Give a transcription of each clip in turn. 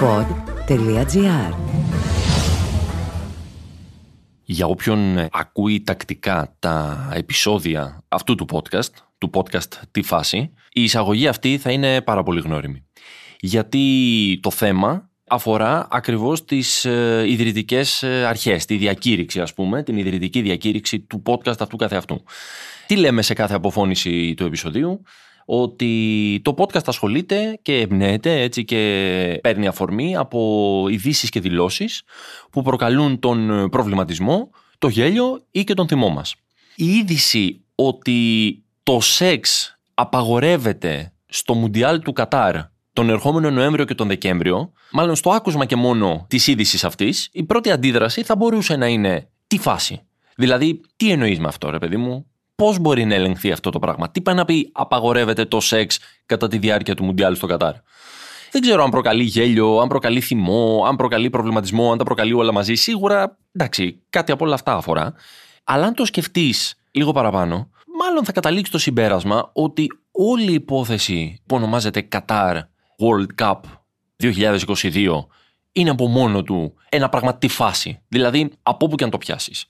pod.gr Για όποιον ακούει τακτικά τα επεισόδια αυτού του podcast, του podcast «Τι φάση», η εισαγωγή αυτή θα είναι πάρα πολύ γνώριμη. Γιατί το θέμα αφορά ακριβώς τις ε, ιδρυτικές ε, αρχές, τη διακήρυξη ας πούμε, την ιδρυτική διακήρυξη του podcast αυτού καθεαυτού. Τι λέμε σε κάθε αποφώνηση του επεισοδίου, ότι το podcast ασχολείται και εμπνέεται έτσι και παίρνει αφορμή από ειδήσεις και δηλώσεις που προκαλούν τον προβληματισμό, το γέλιο ή και τον θυμό μας. Η είδηση ότι το σεξ απαγορεύεται στο Μουντιάλ του Κατάρ τον ερχόμενο Νοέμβριο και τον Δεκέμβριο, μάλλον στο άκουσμα και μόνο της είδησης αυτής, η πρώτη αντίδραση θα μπορούσε να είναι τι φάση. Δηλαδή, τι εννοείς με αυτό, ρε παιδί μου, πώς μπορεί να ελεγχθεί αυτό το πράγμα; Τι πάει να πει απαγορεύεται το σεξ κατά τη διάρκεια του Μουντιάλ στο Κατάρ. Δεν ξέρω αν προκαλεί γέλιο, αν προκαλεί θυμό, αν προκαλεί προβληματισμό, αν τα προκαλεί όλα μαζί. Σίγουρα, εντάξει, κάτι από όλα αυτά αφορά. Αλλά αν το σκεφτείς λίγο παραπάνω, μάλλον θα καταλήξει το συμπέρασμα ότι όλη η υπόθεση που ονομάζεται Qatar World Cup 2022 είναι από μόνο του ένα πραγματική φάση. Δηλαδή, από όπου και αν το πιάσεις.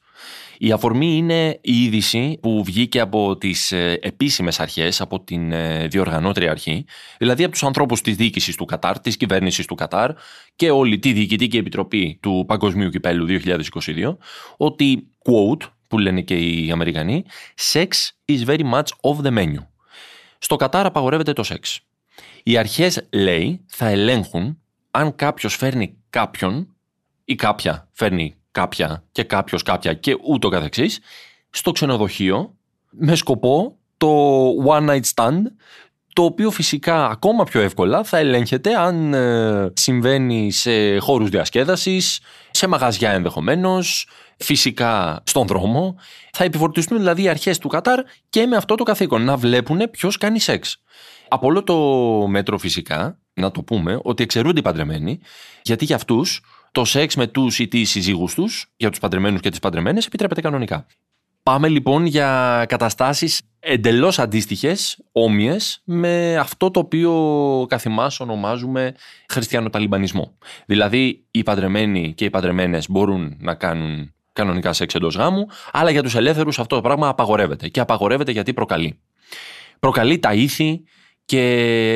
Η αφορμή είναι η είδηση που βγήκε από τις ε, επίσημες αρχές, από την ε, διοργανώτρια αρχή, δηλαδή από τους ανθρώπους της διοίκησης του Κατάρ, της κυβέρνησης του Κατάρ και όλη τη διοικητική επιτροπή του Παγκοσμίου Κυπέλου 2022, ότι, quote, που λένε και οι Αμερικανοί, sex is very much off the menu. Στο Κατάρ απαγορεύεται το σεξ. Οι αρχές, λέει, θα ελέγχουν αν κάποιος φέρνει κάποιον ή κάποια φέρνει κάποια και κάποιος κάποια και ούτω καθεξής στο ξενοδοχείο με σκοπό το one night stand το οποίο φυσικά ακόμα πιο εύκολα θα ελέγχεται αν ε, συμβαίνει σε χώρους διασκέδασης, σε μαγαζιά ενδεχομένως, φυσικά στον δρόμο. Θα επιφορτιστούν δηλαδή οι αρχές του Κατάρ και με αυτό το καθήκον να βλέπουν ποιος κάνει σεξ. Από όλο το μέτρο φυσικά, να το πούμε, ότι εξαιρούνται οι παντρεμένοι, γιατί για αυτούς το σεξ με τους ή τις συζύγους τους, για τους παντρεμένους και τις παντρεμένες, επιτρέπεται κανονικά. Πάμε λοιπόν για καταστάσεις εντελώς αντίστοιχες, όμοιες, με αυτό το οποίο καθημάς ονομάζουμε χριστιανοταλιμπανισμό. Δηλαδή, οι παντρεμένοι και οι παντρεμένες μπορούν να κάνουν κανονικά σεξ εντός γάμου, αλλά για τους ελεύθερους αυτό το πράγμα απαγορεύεται. Και απαγορεύεται γιατί προκαλεί. Προκαλεί τα ήθη και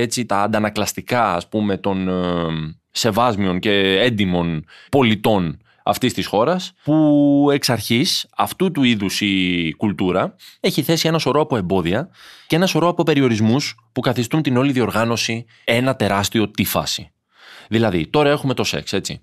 έτσι τα αντανακλαστικά, ας πούμε, των ε, σεβάσμιων και έντιμων πολιτών αυτής της χώρας, που εξ αρχής αυτού του είδους η κουλτούρα έχει θέσει ένα σωρό από εμπόδια και ένα σωρό από περιορισμούς που καθιστούν την όλη διοργάνωση ένα τεράστιο τι φάση. Δηλαδή, τώρα έχουμε το σεξ, έτσι.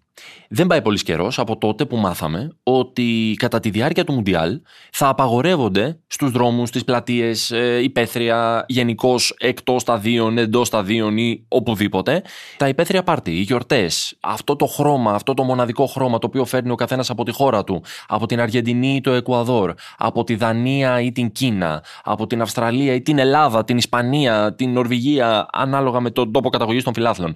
Δεν πάει πολύς καιρός από τότε που μάθαμε ότι κατά τη διάρκεια του Μουντιάλ θα απαγορεύονται στους δρόμους, στις πλατείες, ε, υπαίθρια, γενικώς εκτός σταδίων, εντός σταδίων ή οπουδήποτε, τα υπαίθρια πάρτι, οι γιορτές. Αυτό το χρώμα, αυτό το μοναδικό χρώμα το οποίο φέρνει ο καθένας από τη χώρα του, από την Αργεντινή ή το Εκουαδόρ, από τη Δανία ή την Κίνα, από την Αυστραλία ή την Ελλάδα, την Ισπανία, την Νορβηγία, ανάλογα με τον τόπο καταγωγής των φιλάθλων.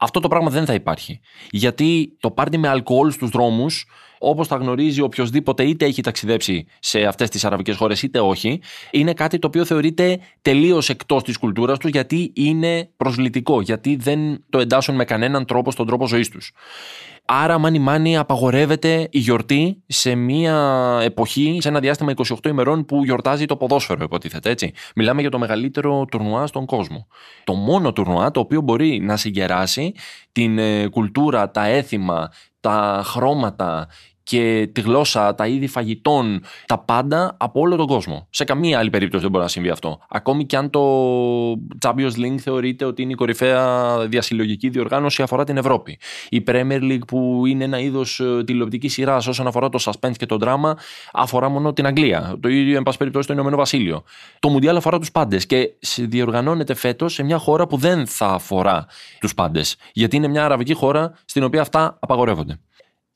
Αυτό το πράγμα δεν θα υπάρχει. Γιατί το πάρτι με αλκοόλ στους δρόμους, όπως τα γνωρίζει οποιοδήποτε είτε έχει ταξιδέψει σε αυτές τις αραβικές χώρες είτε όχι, είναι κάτι το οποίο θεωρείται τελείως εκτός της κουλτούρας τους γιατί είναι προσλητικό. Γιατί δεν το εντάσσουν με κανέναν τρόπο στον τρόπο ζωής τους. Άρα, μάνι μάνι, απαγορεύεται η γιορτή σε μια εποχή, σε ένα διάστημα 28 ημερών που γιορτάζει το ποδόσφαιρο, υποτίθεται έτσι. Μιλάμε για το μεγαλύτερο τουρνουά στον κόσμο. Το μόνο τουρνουά το οποίο μπορεί να συγκεράσει την ε, κουλτούρα, τα έθιμα, τα χρώματα και τη γλώσσα, τα είδη φαγητών, τα πάντα από όλο τον κόσμο. Σε καμία άλλη περίπτωση δεν μπορεί να συμβεί αυτό. Ακόμη και αν το Champions League θεωρείται ότι είναι η κορυφαία διασυλλογική διοργάνωση αφορά την Ευρώπη. Η Premier League που είναι ένα είδος ε, τηλεοπτικής σειράς όσον αφορά το suspense και το drama αφορά μόνο την Αγγλία. Το ίδιο, εν πάση περιπτώσει, το Ηνωμένο Βασίλειο. Το Μουντιάλ αφορά τους πάντες και διοργανώνεται φέτος σε μια χώρα που δεν θα αφορά τους πάντες. Γιατί είναι μια αραβική χώρα στην οποία αυτά απαγορεύονται.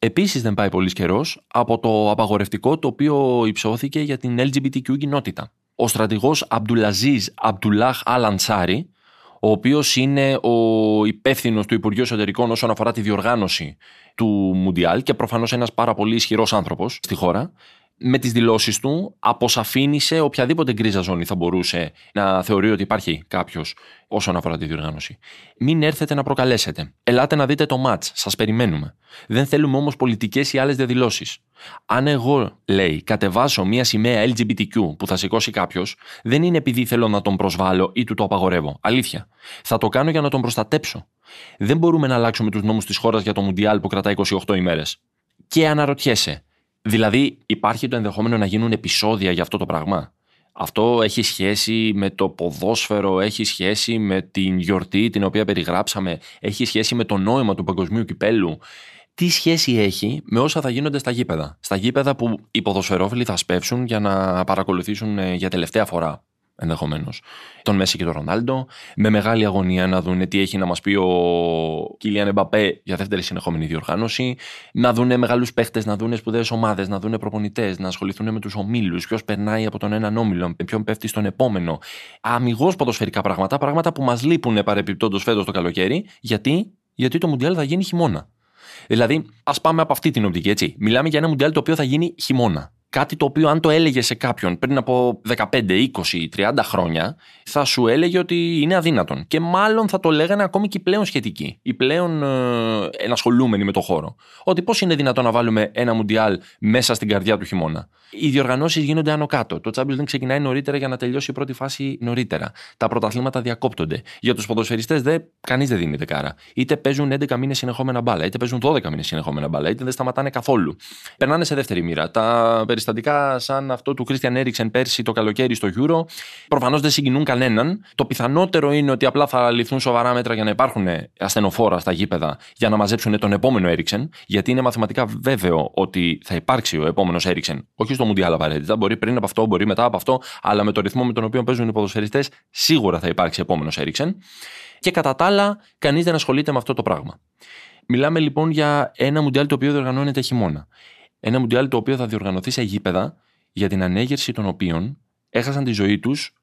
Επίσης, δεν πάει πολύς καιρός από το απαγορευτικό το οποίο υψώθηκε για την LGBTQ κοινότητα. Ο στρατηγός Αμπτουλαζίζ Αμπτουλάχ Αλανσάρη, ο οποίος είναι ο υπεύθυνος του Υπουργείου Εσωτερικών όσον αφορά τη διοργάνωση του Μουντιάλ και προφανώς ένας πάρα πολύ ισχυρός άνθρωπος στη χώρα, με τις δηλώσεις του αποσαφήνισε οποιαδήποτε γκρίζα ζώνη θα μπορούσε να θεωρεί ότι υπάρχει κάποιος όσον αφορά τη διοργάνωση. Μην έρθετε να προκαλέσετε. Ελάτε να δείτε το ματ. Σας περιμένουμε. Δεν θέλουμε όμως πολιτικές ή άλλες διαδηλώσεις. Αν εγώ, λέει, κατεβάσω μία σημαία LGBTQ που θα σηκώσει κάποιος, δεν είναι επειδή θέλω να τον προσβάλλω ή του το απαγορεύω. Αλήθεια. Θα το κάνω για να τον προστατέψω. Δεν μπορούμε να αλλάξουμε τους νόμους της χώρας για το Μουντιάλ που κρατάει 28 ημέρες. Και αναρωτιέσαι, Δηλαδή, υπάρχει το ενδεχόμενο να γίνουν επεισόδια για αυτό το πράγμα. Αυτό έχει σχέση με το ποδόσφαιρο, έχει σχέση με την γιορτή την οποία περιγράψαμε, έχει σχέση με το νόημα του παγκοσμίου κυπέλου. Τι σχέση έχει με όσα θα γίνονται στα γήπεδα; Στα γήπεδα που οι ποδοσφαιρόφιλοι θα σπεύσουν για να παρακολουθήσουν ε, για τελευταία φορά ενδεχομένως. Τον Μέση και τον Ρονάλντο, με μεγάλη αγωνία να δουν τι έχει να μας πει ο Κίλιαν Εμπαπέ για δεύτερη συνεχόμενη διοργάνωση, να δουν μεγάλους παίχτες, να δουν σπουδαίες ομάδες, να δουν προπονητές, να ασχοληθούν με τους ομίλους, ποιος περνάει από τον έναν όμιλο, ποιον πέφτει στον επόμενο. Αμυγός ποδοσφαιρικά πράγματα, πράγματα που μας λείπουν παρεπιπτόντως φέτος το καλοκαίρι, γιατί, γιατί το Μουντιάλ θα γίνει χειμώνα. Δηλαδή, ας πάμε από αυτή την οπτική, έτσι. Μιλάμε για ένα Μουντιάλ το οποίο θα γίνει χειμώνα. Κάτι το οποίο αν το έλεγε σε κάποιον πριν από 15, 20, 30 χρόνια θα σου έλεγε ότι είναι αδύνατον. Και μάλλον θα το λέγανε ακόμη και οι πλέον σχετικοί, οι πλέον ε, ενασχολούμενοι με το χώρο. Ότι πώς είναι δυνατόν να βάλουμε ένα Μουντιάλ μέσα στην καρδιά του χειμώνα. Οι διοργανώσεις γίνονται άνω κάτω. Το Champions League ξεκινάει νωρίτερα για να τελειώσει η πρώτη φάση νωρίτερα. Τα πρωταθλήματα διακόπτονται. Για τους ποδοσφαιριστές δε, κανείς δεν δίνεται κάρα. Είτε παίζουν 11 μήνες συνεχόμενα μπάλα, είτε παίζουν 12 μήνες συνεχόμενα μπάλα, είτε δεν σταματάνε καθόλου. Περνάνε σε δεύτερη μοίρα. Τα περιστατικά σαν αυτό του Christian Eriksen πέρσι το καλοκαίρι στο Euro προφανώς δεν συγκινούν κανέναν. Το πιθανότερο είναι ότι απλά θα ληφθούν σοβαρά μέτρα για να υπάρχουν ασθενοφόρα στα γήπεδα για να μαζέψουν τον επόμενο Eriksen, γιατί είναι μαθηματικά βέβαιο ότι θα υπάρξει ο επόμενος Eriksen. Όχι στο Μουντιάλ απαραίτητα, μπορεί πριν από αυτό, μπορεί μετά από αυτό, αλλά με το ρυθμό με τον οποίο παίζουν οι ποδοσφαιριστές, σίγουρα θα υπάρξει επόμενος Eriksen. Και κατά τα άλλα, κανείς δεν ασχολείται με αυτό το πράγμα. Μιλάμε λοιπόν για ένα Μουντιάλ το οποίο διοργανώνεται χειμώνα. Ένα Μουντιάλ το οποίο θα διοργανωθεί σε γήπεδα για την ανέγερση των οποίων έχασαν τη ζωή τους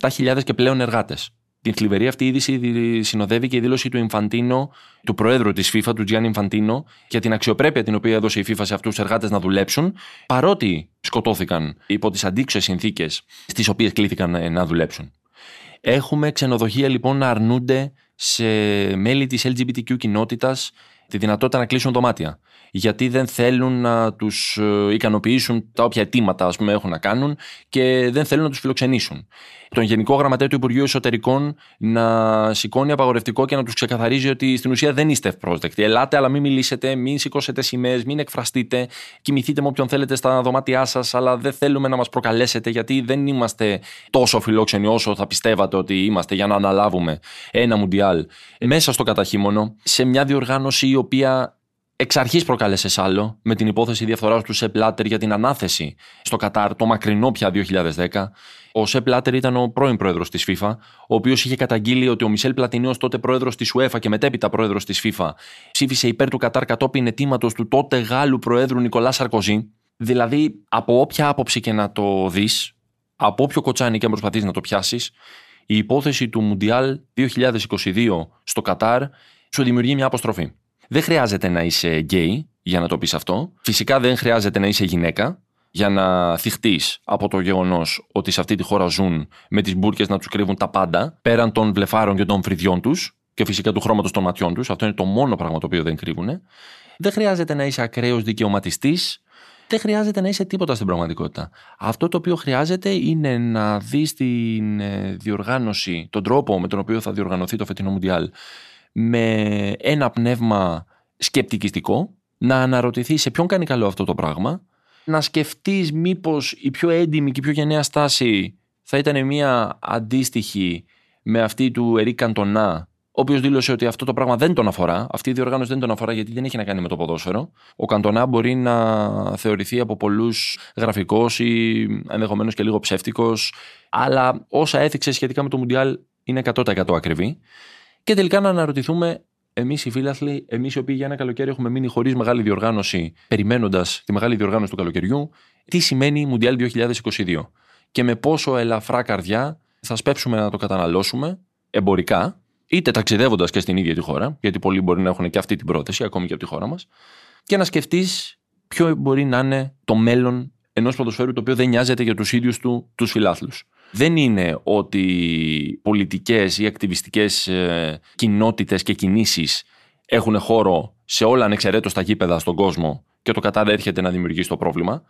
7.000 και πλέον εργάτες. Την θλιβερή αυτή είδηση συνοδεύει και η δήλωση του Ινφαντίνο, του Προέδρου της FIFA, του Τζιάννη Ινφαντίνο, για την αξιοπρέπεια την οποία έδωσε η FIFA σε αυτούς τους εργάτες να δουλέψουν, παρότι σκοτώθηκαν υπό τις αντίξωες συνθήκες στις οποίες κλήθηκαν ε, να δουλέψουν. Έχουμε ξενοδοχεία λοιπόν να αρνούνται σε μέλη της LGBTQ κοινότητας τη δυνατότητα να κλείσουν δωμάτια. Γιατί δεν θέλουν να τους ε, ικανοποιήσουν τα όποια αιτήματα ας πούμε, έχουν να κάνουν και δεν θέλουν να τους φιλοξενήσουν. Τον Γενικό Γραμματέα του Υπουργείου Εσωτερικών να σηκώνει απαγορευτικό και να τους ξεκαθαρίζει ότι στην ουσία δεν είστε ευπρόσδεκτοι. Ελάτε, αλλά μην μιλήσετε, μην σηκώσετε σημαίες, μην εκφραστείτε, κοιμηθείτε με όποιον θέλετε στα δωμάτια σας, αλλά δεν θέλουμε να μας προκαλέσετε γιατί δεν είμαστε τόσο φιλόξενοι όσο θα πιστεύατε ότι είμαστε για να αναλάβουμε ένα Μουντιάλ μέσα στο καταχύμωνο σε μια διοργάνωση οποία εξ αρχής προκάλεσε άλλο με την υπόθεση διαφθοράς του Σεπ Λάτερ για την ανάθεση στο Κατάρ το μακρινό πια 2010. Ο Σεπ Μπλάτερ ήταν ο πρώην πρόεδρος της FIFA, ο οποίος είχε καταγγείλει ότι ο Μισέλ Πλατινί, ο τότε πρόεδρος της UEFA και μετέπειτα πρόεδρος της FIFA, ψήφισε υπέρ του Κατάρ κατόπιν αιτήματος του τότε Γάλλου προέδρου Νικολά Σαρκοζή. Δηλαδή, από όποια άποψη και να το δεις, από όποιο κοτσάνι και αν προσπαθείς να το πιάσεις, η υπόθεση του Μουντιάλ 2022 στο Κατάρ σου δημιουργεί μια αποστροφή. Δεν χρειάζεται να είσαι γκέι για να το πεις αυτό. Φυσικά δεν χρειάζεται να είσαι γυναίκα για να θυχτείς από το γεγονός ότι σε αυτή τη χώρα ζουν με τις μπουρκες να τους κρύβουν τα πάντα, πέραν των βλεφάρων και των φρυδιών τους και φυσικά του χρώματος των ματιών τους. Αυτό είναι το μόνο πράγμα το οποίο δεν κρύβουν. Δεν χρειάζεται να είσαι ακραίος δικαιωματιστής. Δεν χρειάζεται να είσαι τίποτα στην πραγματικότητα. Αυτό το οποίο χρειάζεται είναι να δεις την ε, διοργάνωση, τον τρόπο με τον οποίο θα διοργανωθεί το φετινό Μουντιάλ με ένα πνεύμα σκεπτικιστικό, να αναρωτηθεί σε ποιον κάνει καλό αυτό το πράγμα, να σκεφτείς μήπως η πιο έντιμη και η πιο γενναία στάση θα ήταν μια αντίστοιχη με αυτή του Ερή Καντονά, ο οποίος δήλωσε ότι αυτό το πράγμα δεν τον αφορά. Αυτή η διοργάνωση δεν τον αφορά γιατί δεν έχει να κάνει με το ποδόσφαιρο. Ο Καντονά μπορεί να θεωρηθεί από πολλούς γραφικός ή ενδεχομένως και λίγο ψεύτικος, αλλά όσα έθιξε σχετικά με το Μουντιάλ είναι 100% ακριβή. Και τελικά να αναρωτηθούμε εμείς οι φίλαθλοι, εμείς οι οποίοι για ένα καλοκαίρι έχουμε μείνει χωρίς μεγάλη διοργάνωση, περιμένοντας τη μεγάλη διοργάνωση του καλοκαιριού, τι σημαίνει Μουντιάλ 2022 και με πόσο ελαφρά καρδιά θα σπέψουμε να το καταναλώσουμε εμπορικά, είτε ταξιδεύοντας και στην ίδια τη χώρα, γιατί πολλοί μπορεί να έχουν και αυτή την πρόθεση, ακόμη και από τη χώρα μας, και να σκεφτείς ποιο μπορεί να είναι το μέλλον ενός ποδοσφαίρου το οποίο δεν νοιάζεται για τους ίδιους του τους φιλάθλους. Δεν είναι ότι πολιτικές ή ακτιβιστικές ε, κοινότητες και κινήσεις έχουν χώρο σε όλα ανεξαιρέτως τα γήπεδα στον κόσμο και το Κατάρ έρχεται να δημιουργήσει το πρόβλημα.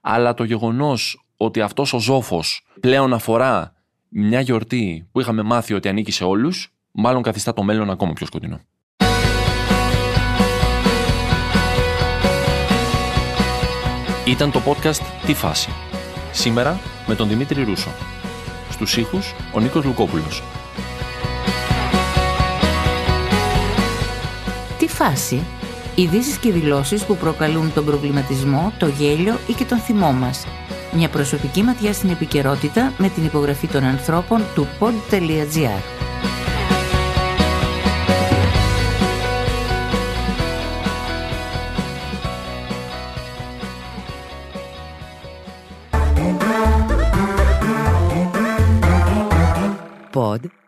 Αλλά το γεγονός ότι αυτός ο ζόφος πλέον αφορά μια γιορτή που είχαμε μάθει ότι ανήκει σε όλους, μάλλον καθιστά το μέλλον ακόμα πιο σκοτεινό. Ήταν το podcast «Τι φάση» Σήμερα με τον Δημήτρη Ρούσο. Στους ήχους ο Νίκος Λουκόπουλος. Τι φάση. Ειδήσεις και δηλώσεις που προκαλούν τον προβληματισμό, το γέλιο ή και τον θυμό μας. Μια προσωπική ματιά στην επικαιρότητα με την υπογραφή των ανθρώπων του pod.gr. pod.gr.